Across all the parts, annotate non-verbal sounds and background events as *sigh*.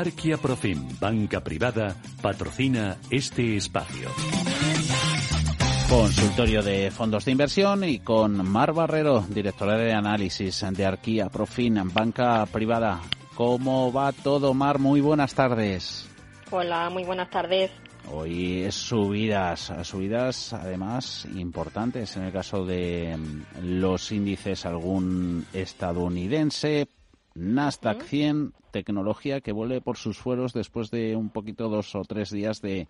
Arquia Profim, banca privada, patrocina este espacio. Consultorio de fondos de inversión y con Mar Barrero, directora de análisis de Arquia Profim, banca privada. ¿Cómo va todo, Mar? Muy buenas tardes. Hola, muy buenas tardes. Hoy es subidas, subidas además importantes en el caso de los índices, algún estadounidense, Nasdaq 100, tecnología que vuelve por sus fueros después de un poquito dos o tres días de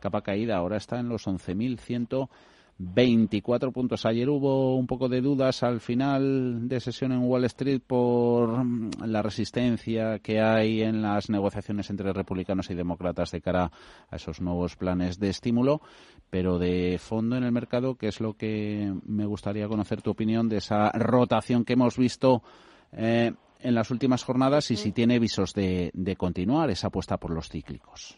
capa caída. Ahora está en los 11.124 puntos. Ayer hubo un poco de dudas al final de sesión en Wall Street por la resistencia que hay en las negociaciones entre republicanos y demócratas de cara a esos nuevos planes de estímulo. Pero de fondo en el mercado, que es lo que me gustaría conocer tu opinión de esa rotación que hemos visto eh, en las últimas jornadas y si tiene visos de, continuar esa apuesta por los cíclicos.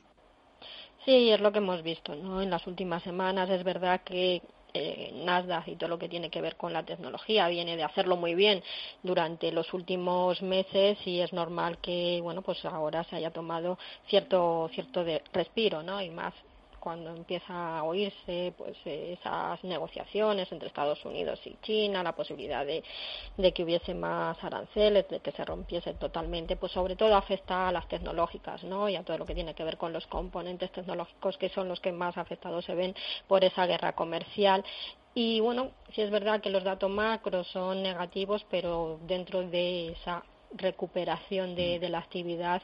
Sí, es lo que hemos visto ¿no? en las últimas semanas. Es verdad que eh, Nasdaq y todo lo que tiene que ver con la tecnología viene de hacerlo muy bien durante los últimos meses y es normal que bueno pues ahora se haya tomado cierto cierto de respiro no y más cuando empieza a oírse pues esas negociaciones entre Estados Unidos y China, la posibilidad de, que hubiese más aranceles, de que se rompiese totalmente, pues sobre todo afecta a las tecnológicas, ¿no? Y a todo lo que tiene que ver con los componentes tecnológicos que son los que más afectados se ven por esa guerra comercial y bueno, sí es verdad que los datos macro son negativos, pero dentro de esa recuperación de, de la actividad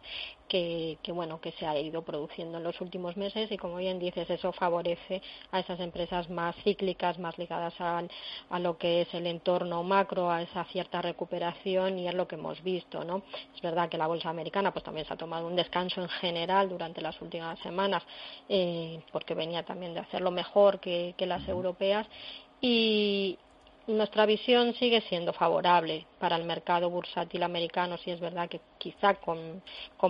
que, que, bueno que se ha ido produciendo en los últimos meses y como bien dices eso favorece a esas empresas más cíclicas más ligadas a, a lo que es el entorno macro a esa cierta recuperación y es lo que hemos visto no es verdad que la bolsa americana pues también se ha tomado un descanso en general durante las últimas semanas eh, porque venía también de hacerlo mejor que, que las europeas y, nuestra visión sigue siendo favorable para el mercado bursátil americano, si es verdad que quizá con,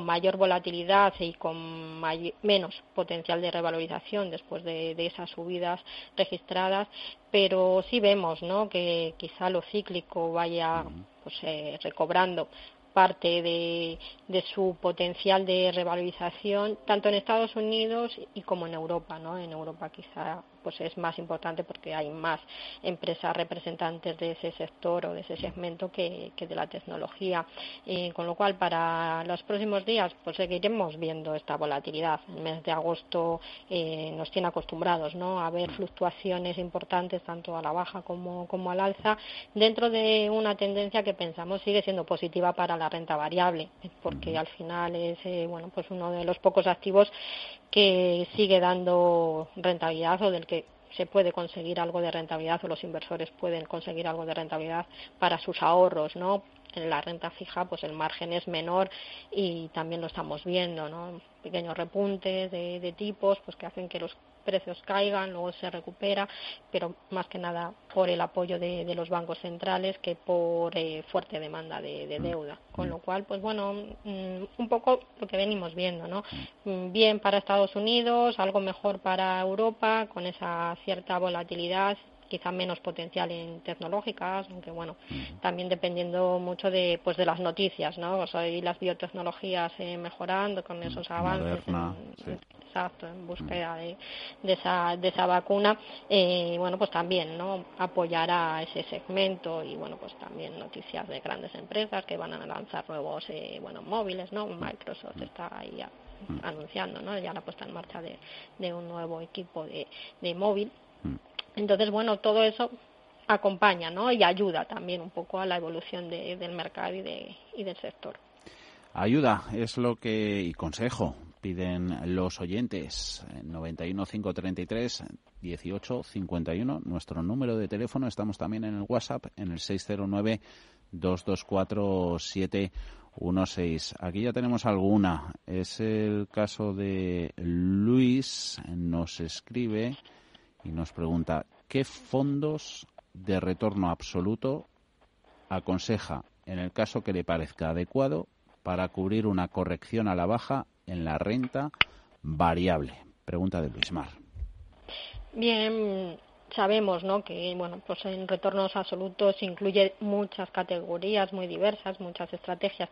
mayor volatilidad y con menos potencial de revalorización después de, esas subidas registradas, pero sí vemos ¿no? que quizá lo cíclico vaya pues, eh, recobrando parte de, su potencial de revalorización tanto en Estados Unidos y como en Europa, ¿no? En Europa quizá pues es más importante porque hay más empresas representantes de ese sector o de ese segmento que, de la tecnología. con lo cual, para los próximos días, pues seguiremos viendo esta volatilidad. El mes de agosto eh, nos tiene acostumbrados ¿no? a ver fluctuaciones importantes tanto a la baja como, como al alza dentro de una tendencia que pensamos sigue siendo positiva para la renta variable, porque al final es eh, bueno pues uno de los pocos activos que sigue dando rentabilidad o del que se puede conseguir algo de rentabilidad o los inversores pueden conseguir algo de rentabilidad para sus ahorros, ¿no? En la renta fija, pues el margen es menor y también lo estamos viendo, ¿no? Pequeños repuntes de, de tipos, pues que hacen que los precios caigan, luego se recupera, pero más que nada por el apoyo de, los bancos centrales que por eh, fuerte demanda de, de, deuda. Con lo cual, pues bueno, mm, un poco lo que venimos viendo, ¿no? Mm, bien para Estados Unidos, algo mejor para Europa, con esa cierta volatilidad quizá menos potencial en tecnológicas, aunque bueno, también dependiendo mucho de pues de las noticias, ¿no? O sea, y las biotecnologías eh, mejorando con esos avances, en, exacto, en búsqueda de, de, esa, de esa vacuna, eh, bueno, pues también, ¿no? Apoyar a ese segmento y bueno, pues también noticias de grandes empresas que van a lanzar nuevos, eh, bueno, móviles, ¿no? Microsoft está ahí anunciando, ¿no? Ya la puesta en marcha de, de un nuevo equipo de, de móvil entonces, bueno, todo eso acompaña ¿no? y ayuda también un poco a la evolución de, del mercado y, de, y del sector. Ayuda es lo que, y consejo piden los oyentes. 91 533 18 51, nuestro número de teléfono. Estamos también en el WhatsApp en el 609 224 716. Aquí ya tenemos alguna. Es el caso de Luis. Nos escribe y nos pregunta qué fondos de retorno absoluto aconseja en el caso que le parezca adecuado para cubrir una corrección a la baja en la renta variable. Pregunta de Luis Mar. Bien, sabemos ¿no? que bueno, pues en retornos absolutos incluye muchas categorías muy diversas, muchas estrategias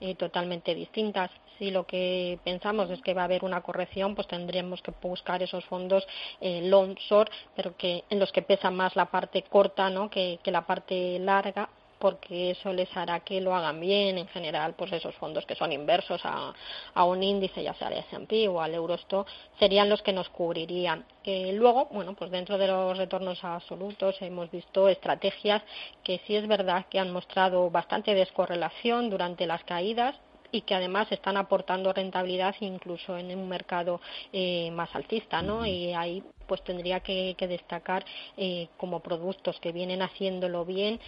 eh, totalmente distintas. Si lo que pensamos es que va a haber una corrección, pues tendremos que buscar esos fondos eh, long short, pero que en los que pesa más la parte corta ¿no? que, que la parte larga porque eso les hará que lo hagan bien en general pues esos fondos que son inversos a, un índice ya sea al S&P o al Eurostock serían los que nos cubrirían. Eh, luego bueno pues dentro de los retornos absolutos hemos visto estrategias que sí es verdad que han mostrado bastante descorrelación durante las caídas y que además están aportando rentabilidad incluso en un mercado eh, más alcista, ¿no? Y ahí pues tendría que, destacar eh, como productos que vienen haciéndolo bien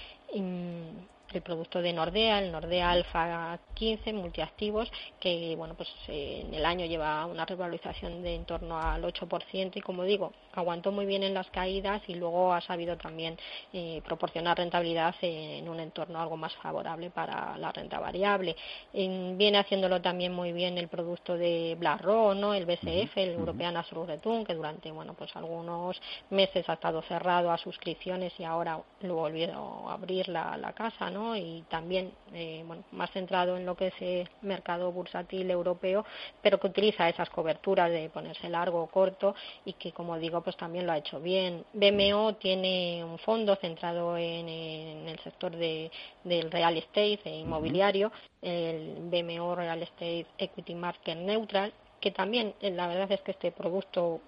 el producto de Nordea, el Nordea Alpha 15 multiactivos, que bueno pues en el año lleva una revalorización de en torno al 8% y como digo, aguantó muy bien en las caídas y luego ha sabido también eh, proporcionar rentabilidad en un entorno algo más favorable para la renta variable. viene haciéndolo también muy bien el producto de BlackRock, ¿no? el BCF, el European Absolute Return, que durante bueno pues algunos meses ha estado cerrado a suscripciones y ahora lo volvió a abrir la, la casa, ¿no? Y también eh, bueno, más centrado en lo que es el mercado bursátil europeo, pero que utiliza esas coberturas de ponerse largo o corto y que, como digo, pues también lo ha hecho bien. BMO tiene un fondo centrado en, el sector de, del real estate e inmobiliario, el BMO Real Estate Equity Market Neutral, que también eh, la verdad es que este producto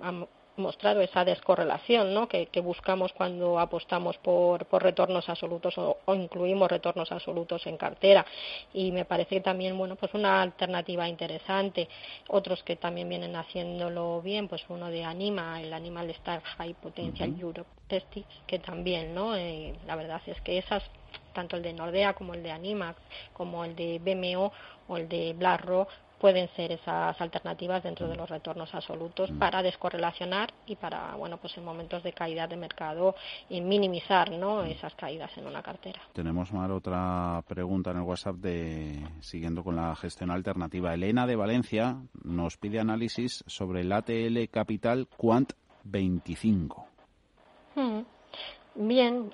mostrado esa descorrelación ¿no? que, buscamos cuando apostamos por, por retornos absolutos o, incluimos retornos absolutos en cartera. Y me parece también bueno pues una alternativa interesante. Otros que también vienen haciéndolo bien pues uno de Anima el Animal Star High Potential Europe Testis que también no eh, la verdad es que esas tanto el de Nordea como el de Anima como el de BMO o el de BlackRock pueden ser esas alternativas dentro de los retornos absolutos para descorrelacionar y para bueno pues en momentos de caída de mercado y minimizar no esas caídas en una cartera. Tenemos Mar otra pregunta en el WhatsApp de siguiendo con la gestión alternativa. Elena de Valencia nos pide análisis sobre el ATL Capital Quant 25 mm. bien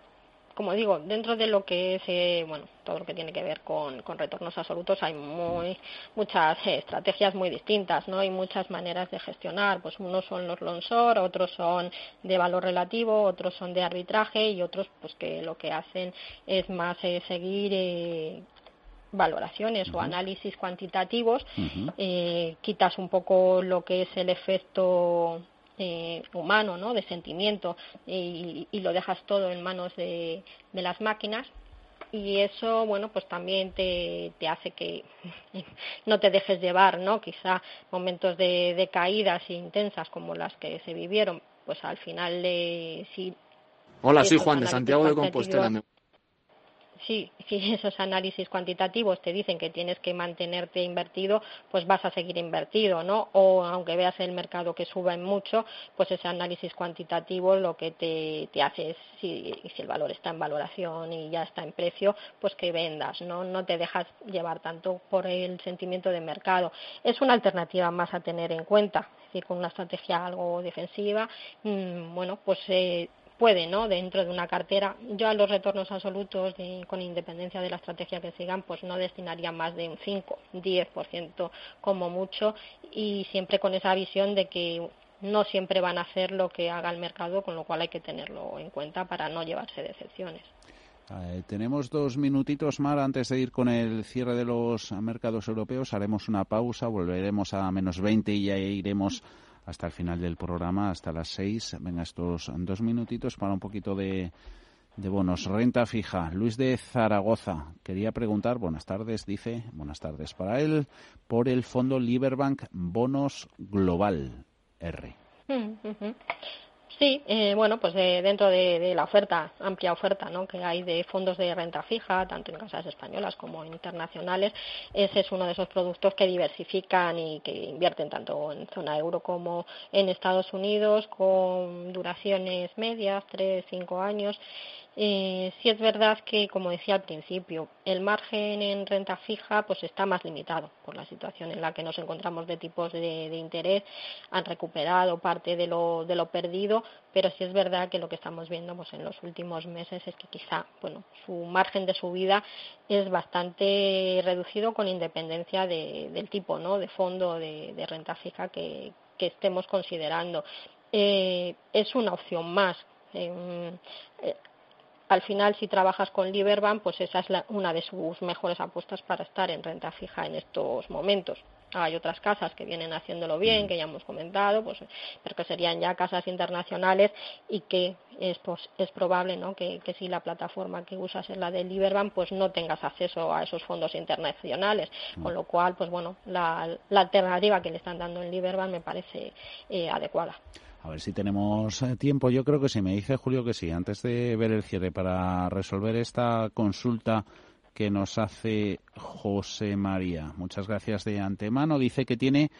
como digo, dentro de lo que es, eh, bueno, todo lo que tiene que ver con, retornos absolutos, hay muy, muchas eh, estrategias muy distintas, ¿no? Hay muchas maneras de gestionar, pues unos son los long otros son de valor relativo, otros son de arbitraje y otros, pues que lo que hacen es más eh, seguir valoraciones o análisis cuantitativos, quitas un poco lo que es el efecto eh, humano, ¿no? de sentimiento, y, lo dejas todo en manos de, las máquinas y eso bueno pues también te, te, hace que *laughs* no te dejes llevar no quizá momentos de, de caídas intensas como las que se vivieron pues al final de si hola soy Juan de Santiago de Compostela sí, si *laughs* esos análisis cuantitativos te dicen que tienes que mantenerte invertido, pues vas a seguir invertido, ¿no? O aunque veas el mercado que suba en mucho, pues ese análisis cuantitativo lo que te, te hace es, si, si el valor está en valoración y ya está en precio, pues que vendas, ¿no? No te dejas llevar tanto por el sentimiento de mercado. Es una alternativa más a tener en cuenta, es decir, con una estrategia algo defensiva, mmm, bueno, pues eh, puede, ¿no? Dentro de una cartera. Yo a los retornos absolutos, con independencia de la estrategia que sigan, pues no destinaría más de un 5, 10% como mucho y siempre con esa visión de que no siempre van a hacer lo que haga el mercado, con lo cual hay que tenerlo en cuenta para no llevarse decepciones. Eh, tenemos dos minutitos, más antes de ir con el cierre de los mercados europeos. Haremos una pausa, volveremos a menos 20 y ya iremos hasta el final del programa, hasta las seis. Venga, estos dos minutitos para un poquito de bonos. Renta fija. Luis de Zaragoza quería preguntar, buenas tardes, dice, buenas tardes para él, por el fondo Liberbank Bonos Global R. *laughs* Sí, eh, bueno, pues dentro de, la oferta, amplia oferta ¿no? que hay de fondos de renta fija, tanto en casas españolas como internacionales, ese es uno de esos productos que diversifican y que invierten tanto en zona euro como en Estados Unidos, con duraciones medias, tres, cinco años eh, sí es verdad que, como decía al principio, el margen en renta fija pues está más limitado por la situación en la que nos encontramos de tipos de, interés. Han recuperado parte de lo, de lo perdido, pero sí es verdad que lo que estamos viendo pues, en los últimos meses es que quizá bueno, su margen de subida es bastante reducido con independencia del tipo ¿no? de fondo de, renta fija que, estemos considerando. Eh, es una opción más. Eh, al final si trabajas con Liberbank, pues esa es una de sus mejores apuestas para estar en renta fija en estos momentos. Hay otras casas que vienen haciéndolo bien, mm. que ya hemos comentado, pues, pero que serían ya casas internacionales y que es, pues, es probable ¿no? que, si la plataforma que usas es la de Liberbank, pues no tengas acceso a esos fondos internacionales. Mm. Con lo cual, pues bueno, la, alternativa que le están dando en Liberbank me parece eh, adecuada. A ver si tenemos eh, tiempo. Yo creo que sí. Me dice Julio que sí. Antes de ver el cierre para resolver esta consulta que nos hace José María. Muchas gracias de antemano. Dice que tiene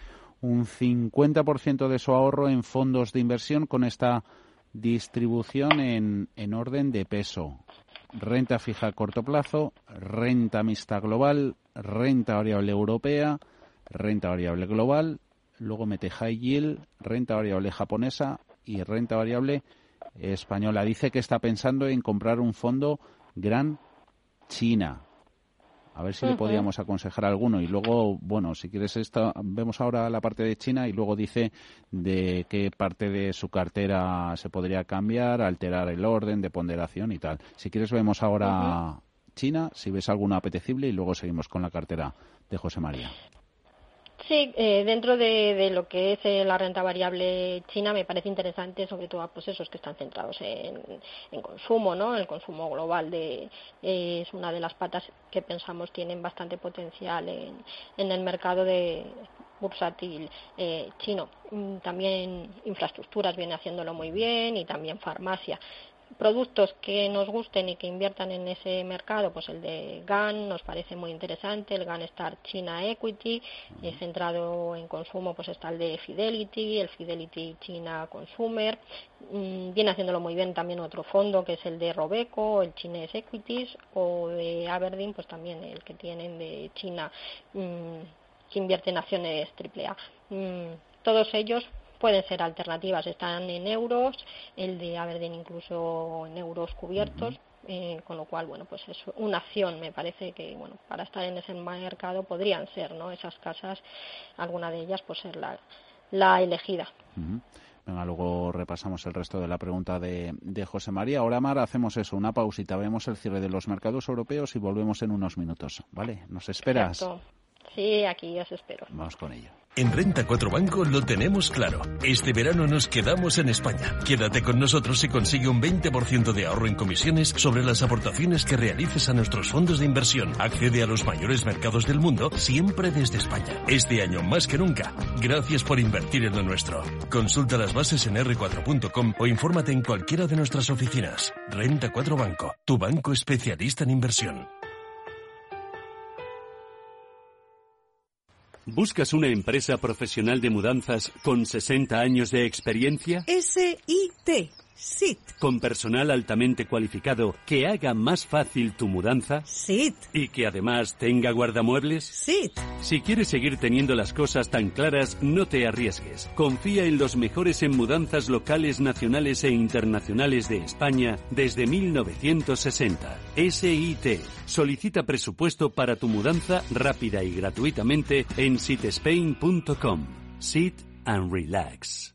un 50% de su ahorro en fondos de inversión con esta distribución en, en orden de peso. Renta fija a corto plazo, renta mixta global, renta variable europea, renta variable global luego mete high yield, renta variable japonesa y renta variable española. Dice que está pensando en comprar un fondo Gran China. A ver si le podíamos aconsejar alguno. Y luego, bueno, si quieres, esto, vemos ahora la parte de China y luego dice de qué parte de su cartera se podría cambiar, alterar el orden de ponderación y tal. Si quieres, vemos ahora China, si ves alguna apetecible y luego seguimos con la cartera de José María. Sí, eh, dentro de, lo que es eh, la renta variable china me parece interesante, sobre todo pues esos que están centrados en, consumo, ¿no? El consumo global de, eh, es una de las patas que pensamos tienen bastante potencial en, en el mercado de bursátil chino. Mm, también infraestructuras viene haciéndolo muy bien y también farmacia productos que nos gusten y que inviertan en ese mercado, pues el de GAN nos parece muy interesante, el GAN Star China Equity, eh, centrado en consumo, pues está el de Fidelity, el Fidelity China Consumer, mm, viene haciéndolo muy bien también otro fondo que es el de Robeco, el Chines Equities, o de Aberdeen, pues también el que tienen de China mm, que invierte en acciones AAA. Mm, todos ellos pueden ser alternativas, están en euros, el de Aberdeen incluso en euros cubiertos. Eh, con lo cual, bueno, pues es una acción, me parece que, bueno, para estar en ese mercado podrían ser, ¿no? Esas casas, alguna de ellas, pues ser la, la elegida. Venga, luego repasamos el resto de la pregunta de, de José María. Ahora, Mar, hacemos eso, una pausita, vemos el cierre de los mercados europeos y volvemos en unos minutos, ¿vale? ¿Nos esperas? Sí, aquí os espero. Vamos con ello. En Renta 4 Banco lo tenemos claro. Este verano nos quedamos en España. Quédate con nosotros y consigue un 20% de ahorro en comisiones sobre las aportaciones que realices a nuestros fondos de inversión. Accede a los mayores mercados del mundo siempre desde España. Este año más que nunca. Gracias por invertir en lo nuestro. Consulta las bases en r4.com o infórmate en cualquiera de nuestras oficinas. Renta 4 Banco, tu banco especialista en inversión. ¿Buscas una empresa profesional de mudanzas con 60 años de experiencia? SIT SIT. Con personal altamente cualificado que haga más fácil tu mudanza. SIT. Y que además tenga guardamuebles. SIT. Si quieres seguir teniendo las cosas tan claras, no te arriesgues. Confía en los mejores en mudanzas locales, nacionales e internacionales de España desde 1960. SIT. Solicita presupuesto para tu mudanza rápida y gratuitamente en sitespain.com. Sit and relax.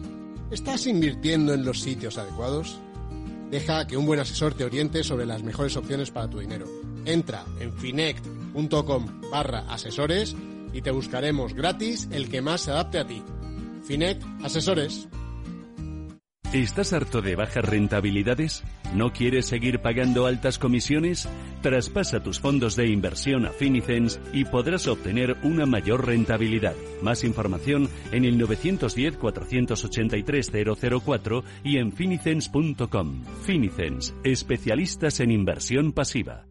¿Estás invirtiendo en los sitios adecuados? Deja que un buen asesor te oriente sobre las mejores opciones para tu dinero. Entra en finect.com barra asesores y te buscaremos gratis el que más se adapte a ti. Finect Asesores. ¿Estás harto de bajas rentabilidades? ¿No quieres seguir pagando altas comisiones? Traspasa tus fondos de inversión a Finicens y podrás obtener una mayor rentabilidad. Más información en el 910-483-004 y en finicens.com. Finicens, especialistas en inversión pasiva.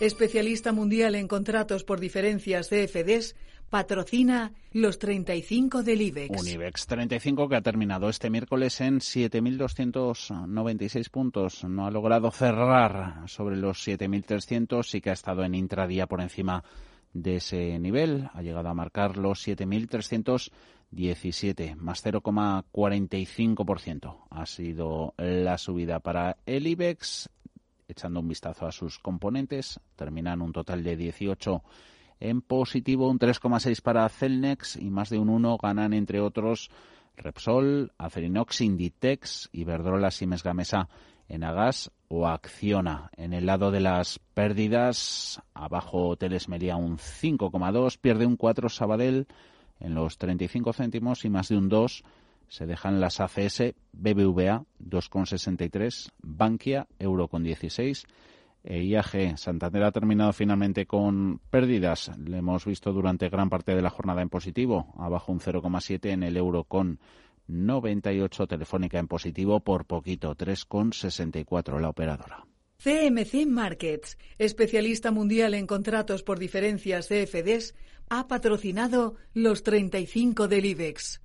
especialista mundial en contratos por diferencias CFDs, patrocina los 35 del IBEX. Un IBEX 35 que ha terminado este miércoles en 7.296 puntos. No ha logrado cerrar sobre los 7.300, sí que ha estado en intradía por encima de ese nivel. Ha llegado a marcar los 7.317, más 0,45%. Ha sido la subida para el IBEX echando un vistazo a sus componentes, terminan un total de 18 en positivo, un 3,6 para Celnex y más de un 1 ganan entre otros Repsol, Acerinox, Inditex, Iberdrola, Siemens Gamesa, Enagas o Acciona. En el lado de las pérdidas, abajo Hoteles Mería un 5,2, pierde un 4 Sabadell en los 35 céntimos y más de un 2 se dejan las ACS, BBVA 2,63, Bankia, Euro con 16, e IAG. Santander ha terminado finalmente con pérdidas. Le hemos visto durante gran parte de la jornada en positivo, abajo un 0,7 en el Euro con 98, Telefónica en positivo por poquito, 3,64 la operadora. CMC Markets, especialista mundial en contratos por diferencias CFDs, ha patrocinado los 35 del IBEX.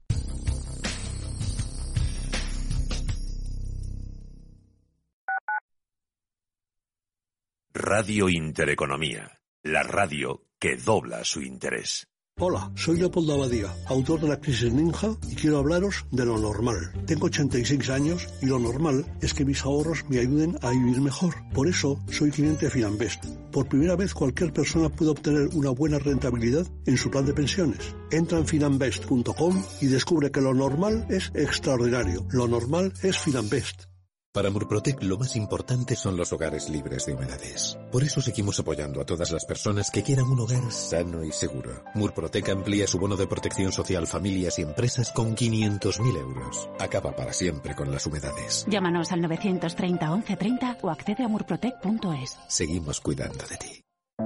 Radio Intereconomía, la radio que dobla su interés. Hola, soy Leopoldo Abadía, autor de La Crisis Ninja, y quiero hablaros de lo normal. Tengo 86 años y lo normal es que mis ahorros me ayuden a vivir mejor. Por eso soy cliente de Finanbest. Por primera vez cualquier persona puede obtener una buena rentabilidad en su plan de pensiones. Entra en finanbest.com y descubre que lo normal es extraordinario. Lo normal es Finanbest. Para Murprotec lo más importante son los hogares libres de humedades. Por eso seguimos apoyando a todas las personas que quieran un hogar sano y seguro. Murprotec amplía su bono de protección social familias y empresas con 500.000 euros. Acaba para siempre con las humedades. Llámanos al 930 1130 o accede a murprotec.es. Seguimos cuidando de ti.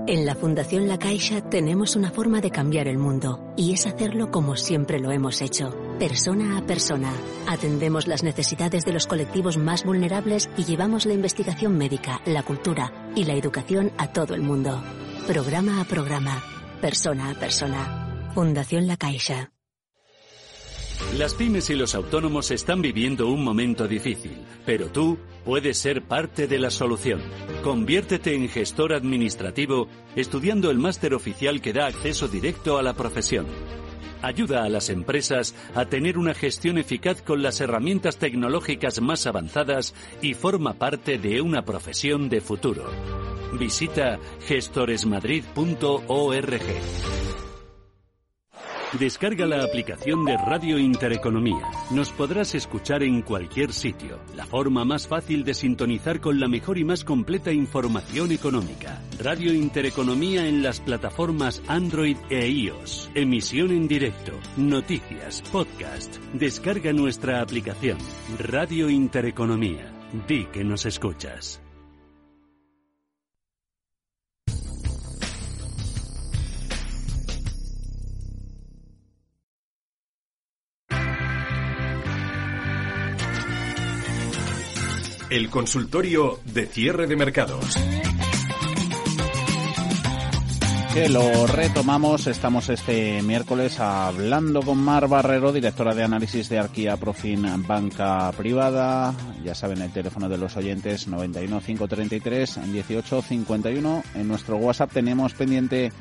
En la Fundación La Caixa tenemos una forma de cambiar el mundo y es hacerlo como siempre lo hemos hecho, persona a persona. Atendemos las necesidades de los colectivos más vulnerables y llevamos la investigación médica, la cultura y la educación a todo el mundo. Programa a programa, persona a persona. Fundación La Caixa. Las pymes y los autónomos están viviendo un momento difícil, pero tú puedes ser parte de la solución. Conviértete en gestor administrativo estudiando el máster oficial que da acceso directo a la profesión. Ayuda a las empresas a tener una gestión eficaz con las herramientas tecnológicas más avanzadas y forma parte de una profesión de futuro. Visita gestoresmadrid.org. Descarga la aplicación de Radio Intereconomía. Nos podrás escuchar en cualquier sitio. La forma más fácil de sintonizar con la mejor y más completa información económica. Radio Intereconomía en las plataformas Android e iOS. Emisión en directo, noticias, podcast. Descarga nuestra aplicación. Radio Intereconomía. Di que nos escuchas. El consultorio de cierre de mercados. Que lo retomamos, estamos este miércoles hablando con Mar Barrero, directora de análisis de Arquía Profin Banca Privada. Ya saben, el teléfono de los oyentes 91 533 18 51. En nuestro WhatsApp tenemos pendiente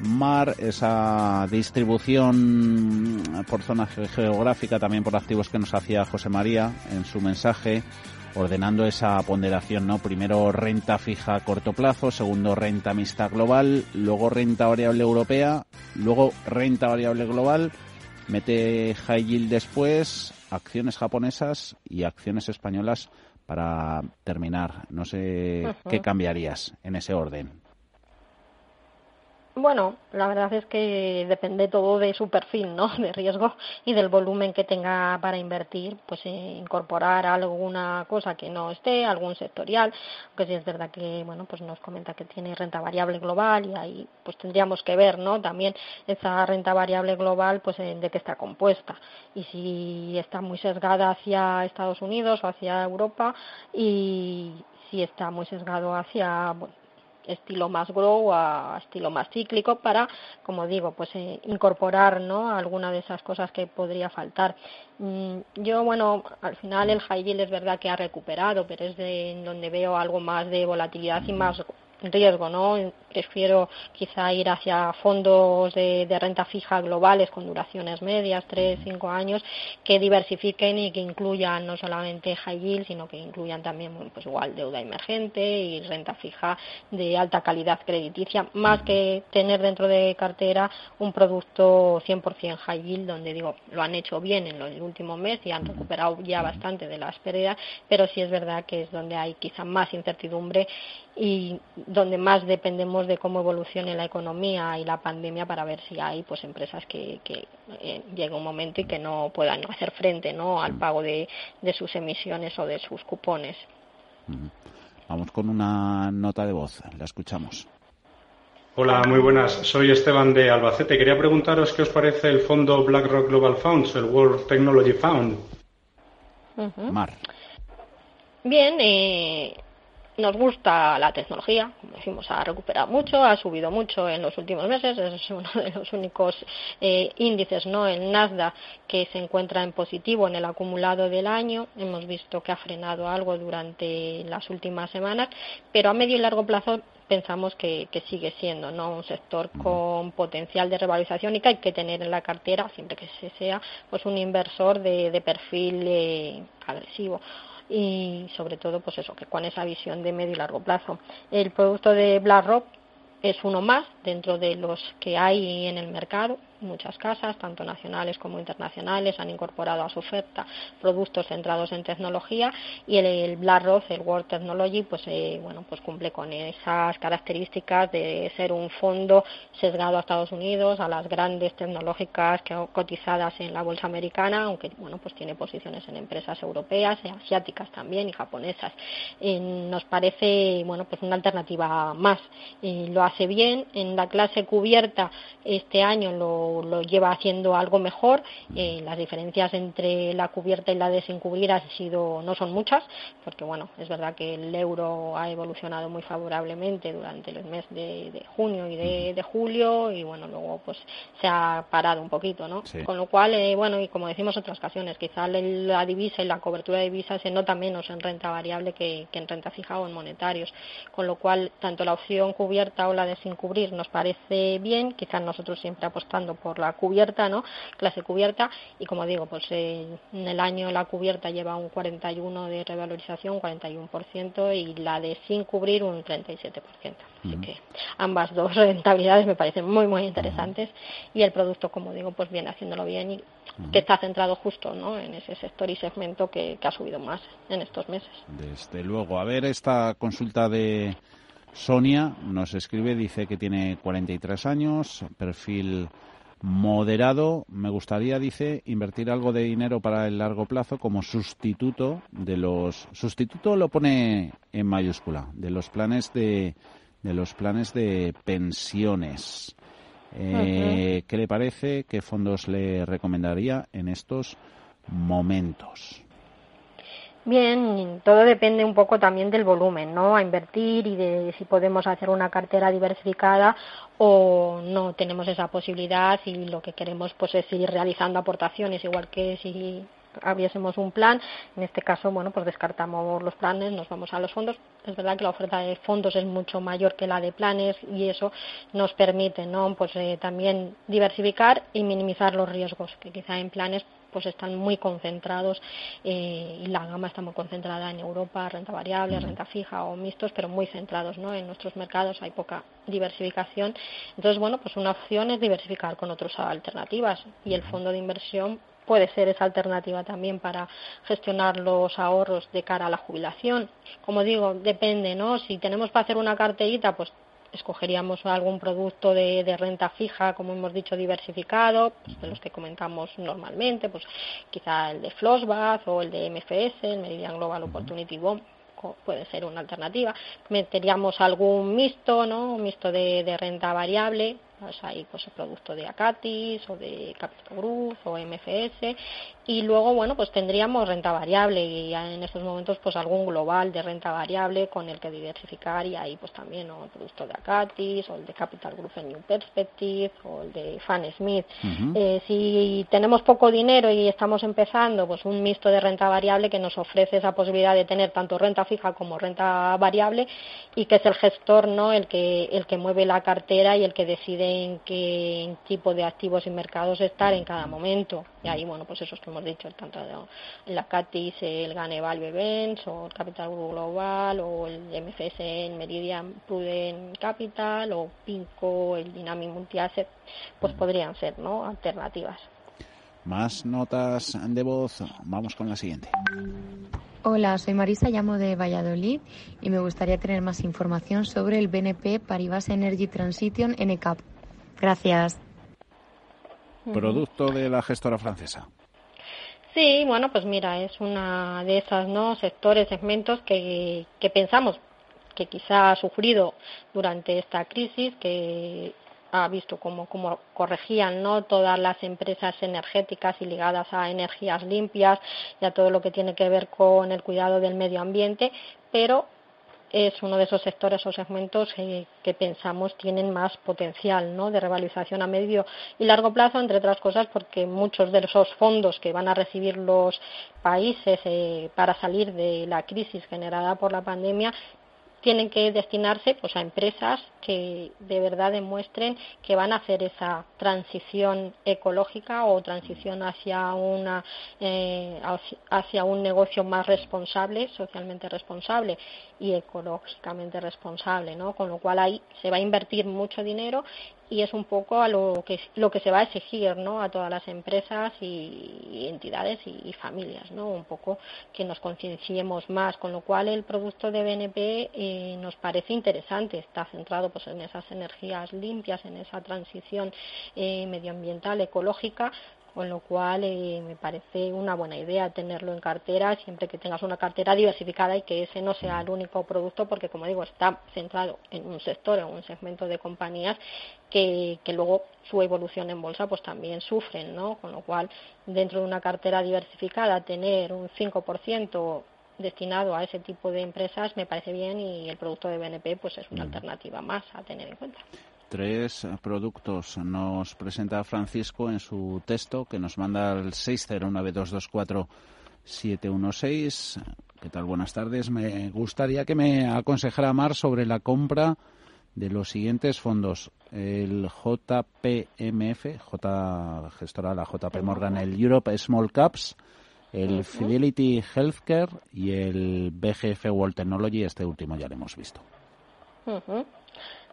Mar, esa distribución por zona geográfica, también por activos que nos hacía José María en su mensaje ordenando esa ponderación, ¿no? Primero renta fija a corto plazo, segundo renta mixta global, luego renta variable europea, luego renta variable global, mete high yield después, acciones japonesas y acciones españolas para terminar. No sé qué cambiarías en ese orden. Bueno, la verdad es que depende todo de su perfil, ¿no? *laughs* De riesgo y del volumen que tenga para invertir, pues eh, incorporar alguna cosa que no esté, algún sectorial, que sí es verdad que, bueno, pues nos comenta que tiene renta variable global y ahí pues tendríamos que ver, ¿no? También esa renta variable global, pues de qué está compuesta y si está muy sesgada hacia Estados Unidos o hacia Europa y si está muy sesgado hacia bueno, estilo más grow a estilo más cíclico para, como digo, pues eh, incorporar ¿no? alguna de esas cosas que podría faltar. Mm, yo, bueno, al final el high yield es verdad que ha recuperado, pero es de donde veo algo más de volatilidad y más riesgo, ¿no? Prefiero quizá ir hacia fondos de, renta fija globales con duraciones medias, tres, cinco años, que diversifiquen y que incluyan no solamente high yield, sino que incluyan también, pues igual deuda emergente y renta fija de alta calidad crediticia, más que tener dentro de cartera un producto 100% high yield, donde digo, lo han hecho bien en el último mes y han recuperado ya bastante de las pérdidas, pero sí es verdad que es donde hay quizá más incertidumbre y donde más dependemos de cómo evolucione la economía y la pandemia para ver si hay pues empresas que, que eh, llegue un momento y que no puedan hacer frente ¿no? al pago de, de sus emisiones o de sus cupones. Vamos con una nota de voz, la escuchamos. Hola, muy buenas. Soy Esteban de Albacete. Quería preguntaros qué os parece el fondo BlackRock Global Funds, el World Technology Fund. Mar. Bien, eh, nos gusta la tecnología, como decimos, ha recuperado mucho, ha subido mucho en los últimos meses, es *laughs* uno de los únicos eh, índices, ¿no? El Nasdaq que se encuentra en positivo en el acumulado del año, hemos visto que ha frenado algo durante las últimas semanas, pero a medio y largo plazo pensamos que, sigue siendo ¿no? un sector con potencial de revalorización y que hay que tener en la cartera, siempre que se sea, pues un inversor de, perfil eh, agresivo y sobre todo pues eso que con esa visión de medio y largo plazo. El producto de BlackRock es uno más dentro de los que hay en el mercado muchas casas, tanto nacionales como internacionales, han incorporado a su oferta productos centrados en tecnología y el, el BlackRock, el World Technology, pues eh, bueno, pues cumple con esas características de ser un fondo sesgado a Estados Unidos, a las grandes tecnológicas que cotizadas en la bolsa americana, aunque bueno, pues tiene posiciones en empresas europeas, asiáticas también y japonesas. nos parece bueno, pues una alternativa más. lo hace bien en la clase cubierta este año lo lo, lleva haciendo algo mejor. Eh, las diferencias entre la cubierta y la de sin cubrir ha sido, no son muchas, porque bueno, es verdad que el euro ha evolucionado muy favorablemente durante el mes de, junio y de, julio y bueno, luego pues se ha parado un poquito, ¿no? Con lo cual, eh, bueno, y como decimos otras ocasiones, quizá la divisa y la cobertura de divisa se nota menos en renta variable que, que en renta fija o en monetarios, con lo cual tanto la opción cubierta o la de sin cubrir nos parece bien, quizás nosotros siempre apostando por la cubierta, ¿no? Clase cubierta y como digo, pues eh, en el año la cubierta lleva un 41 de revalorización, 41% y la de sin cubrir un 37%. Así que ambas dos *laughs* rentabilidades me parecen muy muy interesantes y el producto, como digo, pues viene haciéndolo bien y que está centrado justo ¿no? en ese sector y segmento que, que ha subido más en estos meses. Desde luego, a ver esta consulta de Sonia nos escribe, dice que tiene 43 años, perfil moderado. Me gustaría, dice, invertir algo de dinero para el largo plazo como sustituto de los. Sustituto lo pone en mayúscula, de los planes de, de los planes de pensiones. Eh, ¿Qué le parece? ¿Qué fondos le recomendaría en estos momentos? Bien, todo depende un poco también del volumen, ¿no? A invertir y de si podemos hacer una cartera diversificada o no tenemos esa posibilidad y lo que queremos pues es seguir realizando aportaciones, igual que si habiésemos un plan, en este caso, bueno, pues descartamos los planes, nos vamos a los fondos. Es verdad que la oferta de fondos es mucho mayor que la de planes y eso nos permite, ¿no? Pues eh, también diversificar y minimizar los riesgos, que quizá en planes pues están muy concentrados eh, y la gama está muy concentrada en Europa, renta variable, renta fija o mixtos, pero muy centrados ¿no? en nuestros mercados, hay poca diversificación. Entonces, bueno, pues una opción es diversificar con otras alternativas y el fondo de inversión puede ser esa alternativa también para gestionar los ahorros de cara a la jubilación. Como digo, depende, ¿no? Si tenemos para hacer una carterita, pues escogeríamos algún producto de, renta fija, como hemos dicho, diversificado, pues de los que comentamos normalmente, pues quizá el de Flossbath o el de MFS, el Meridian Global Opportunity Bond puede ser una alternativa. Meteríamos algún mixto, ¿no? Un mixto de, de renta variable, pues ahí pues el producto de Acatis o de Capital Group o MFS y luego bueno pues tendríamos renta variable y en estos momentos pues algún global de renta variable con el que diversificar y ahí pues también el producto de Acatis o el de Capital Group en New Perspective o el de Fan Smith. Eh, si tenemos poco dinero y estamos empezando pues un mixto de renta variable que nos ofrece esa posibilidad de tener tanto renta fija como renta variable y que es el gestor no el que el que mueve la cartera y el que decide en qué tipo de activos y mercados estar en cada momento. Y ahí, bueno, pues esos que hemos dicho, tanto la CATIS, el Ganeval Bevens, o el Capital Global, o el MFS en Meridian Prudent Capital, o Pinco, el Dynamic Multi-Asset, pues podrían ser, ¿no?, alternativas. Más notas de voz. Vamos con la siguiente. Hola, soy Marisa, llamo de Valladolid y me gustaría tener más información sobre el BNP Paribas Energy Transition NCAP. Gracias. Producto de la gestora francesa. Sí, bueno, pues mira, es una de esas no sectores, segmentos que, que pensamos que quizá ha sufrido durante esta crisis, que ha visto cómo, cómo corregían ¿no? todas las empresas energéticas y ligadas a energías limpias y a todo lo que tiene que ver con el cuidado del medio ambiente, pero es uno de esos sectores o segmentos que, pensamos tienen más potencial ¿no? de revalorización a medio y largo plazo, entre otras cosas porque muchos de esos fondos que van a recibir los países eh, para salir de la crisis generada por la pandemia tienen que destinarse pues a empresas que de verdad demuestren que van a hacer esa transición ecológica o transición hacia una eh, hacia un negocio más responsable socialmente responsable y ecológicamente responsable no con lo cual ahí se va a invertir mucho dinero y es un poco a lo que lo que se va a exigir no a todas las empresas y, entidades y, familias no un poco que nos concienciemos más con lo cual el producto de BNP eh, nos parece interesante está centrado pues en esas energías limpias en esa transición eh, medioambiental ecológica con lo cual eh, me parece una buena idea tenerlo en cartera siempre que tengas una cartera diversificada y que ese no sea el único producto porque como digo está centrado en un sector o un segmento de compañías que, que luego su evolución en bolsa pues también sufren no con lo cual dentro de una cartera diversificada tener un 5% destinado a ese tipo de empresas me parece bien y el producto de BNP pues es una alternativa más a tener en cuenta tres productos nos presenta Francisco en su texto que nos manda al 609224716. ¿Qué tal? Buenas tardes. Me gustaría que me aconsejara Mar sobre la compra de los siguientes fondos. El JPMF, J gestora la JP Morgan, el Europe Small Caps, el Fidelity Healthcare y el BGF World Technology. Este último ya lo hemos visto.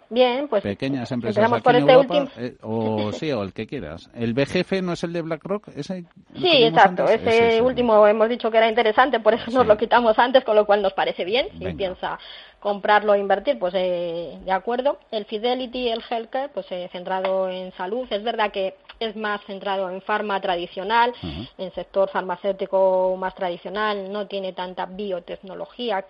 Bien, pues pequeñas empresas aquí en este Europa, eh, o *laughs* sí, o el que quieras. ¿El BGF no es el de BlackRock? ¿Ese sí, exacto. Ese, último hemos dicho que era interesante, por eso nos lo quitamos antes, con lo cual nos parece bien. Si piensa comprarlo o invertir, pues eh, de acuerdo. El Fidelity, el Healthcare, pues eh, centrado en salud. Es verdad que es más centrado en farma tradicional, en sector farmacéutico más tradicional, no tiene tanta biotecnología,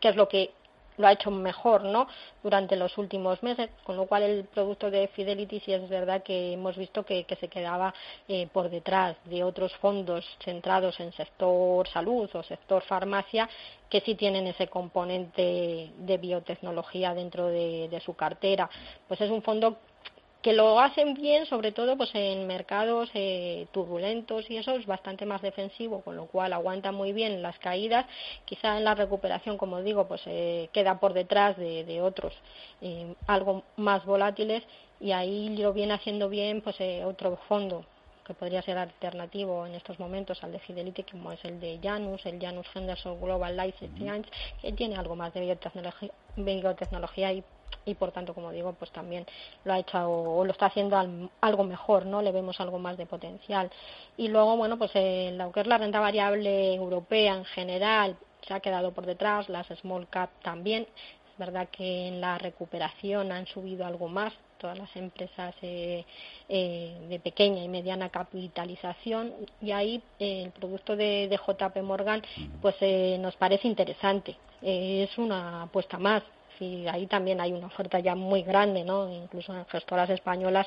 que es lo que lo ha hecho mejor ¿no? durante los últimos meses, con lo cual el producto de Fidelity sí es verdad que hemos visto que, se quedaba eh, por detrás de otros fondos centrados en sector salud o sector farmacia que sí tienen ese componente de biotecnología dentro de, de su cartera. Pues es un fondo que lo hacen bien, sobre todo pues en mercados eh, turbulentos y eso es bastante más defensivo, con lo cual aguanta muy bien las caídas. Quizá en la recuperación, como digo, pues eh, queda por detrás de, otros eh, algo más volátiles y ahí lo viene haciendo bien pues otro fondo que podría ser alternativo en estos momentos al de Fidelity, como es el de Janus, el Janus Henderson Global Life Science, que tiene algo más de biotecnología, biotecnología y y por tanto como digo pues también lo ha hecho o, lo está haciendo algo mejor no le vemos algo más de potencial. Y luego bueno pues en lo que es la renta variable europea en general se ha quedado por detrás las small cap también. Es verdad que en la recuperación han subido algo más todas las empresas eh, eh, de pequeña y mediana capitalización. Y ahí eh, el producto de, de, JP Morgan pues nos parece interesante. Es una apuesta más y ahí también hay una oferta ya muy grande, ¿no? Incluso en gestoras españolas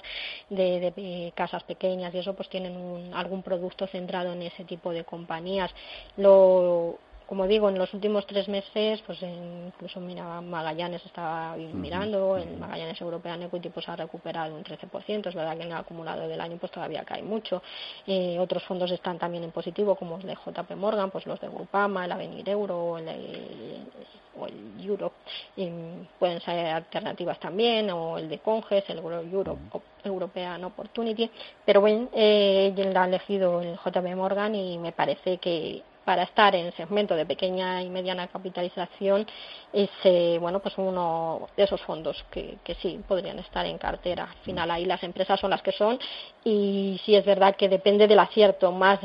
de, casas pequeñas y eso pues tienen algún producto centrado en ese tipo de compañías. Lo, como digo, en los últimos tres meses, pues incluso mira, Magallanes estaba mirando, el Magallanes European Equity pues ha recuperado un 13%, es verdad que en el acumulado del año pues todavía cae mucho. Eh, otros fondos están también en positivo, como los de JP Morgan, pues los de Grupama, el Avenir Euro, el, o el Euro, pueden ser alternativas también, o el de Conges, el Euro Europe, European Opportunity, pero bueno, eh, él ha elegido el JP Morgan y me parece que para estar en segmento de pequeña y mediana capitalización es bueno pues uno de esos fondos que, que, sí podrían estar en cartera. Al final ahí las empresas son las que son y sí es verdad que depende del acierto más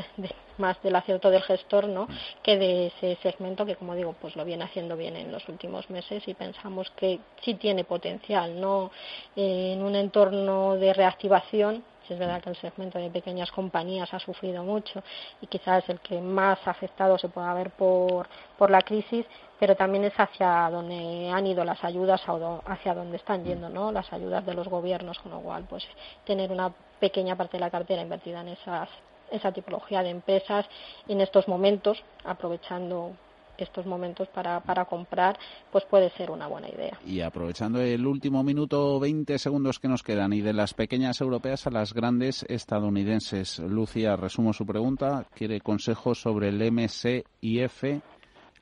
más del acierto del gestor no que de ese segmento que como digo pues lo viene haciendo bien en los últimos meses y pensamos que sí tiene potencial no en un entorno de reactivación es verdad que el segmento de pequeñas compañías ha sufrido mucho y quizás el que más afectado se pueda ver por, por la crisis, pero también es hacia donde han ido las ayudas, hacia donde están yendo ¿no? las ayudas de los gobiernos, con lo cual pues tener una pequeña parte de la cartera invertida en esas esa tipología de empresas en estos momentos, aprovechando estos momentos para, para comprar, pues puede ser una buena idea. Y aprovechando el último minuto, 20 segundos que nos quedan, y de las pequeñas europeas a las grandes estadounidenses. Lucia, resumo su pregunta, quiere consejos sobre el MSIF,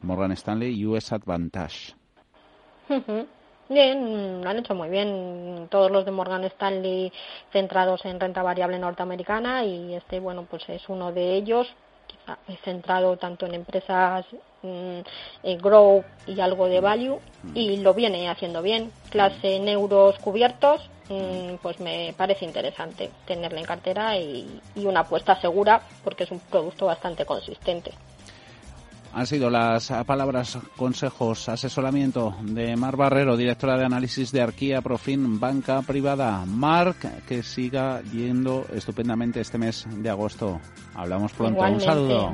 Morgan Stanley US Advantage. Bien, lo han hecho muy bien todos los de Morgan Stanley centrados en renta variable norteamericana y este, bueno, pues es uno de ellos centrado tanto en empresas mm, grow y algo de value y lo viene haciendo bien. Clase en euros cubiertos, mm, pues me parece interesante tenerla en cartera y, y una apuesta segura porque es un producto bastante consistente. Han sido las palabras, consejos, asesoramiento de Mar Barrero, directora de análisis de Arquía Profin Banca Privada. Marc, que siga yendo estupendamente este mes de agosto. Hablamos pronto. Un saludo.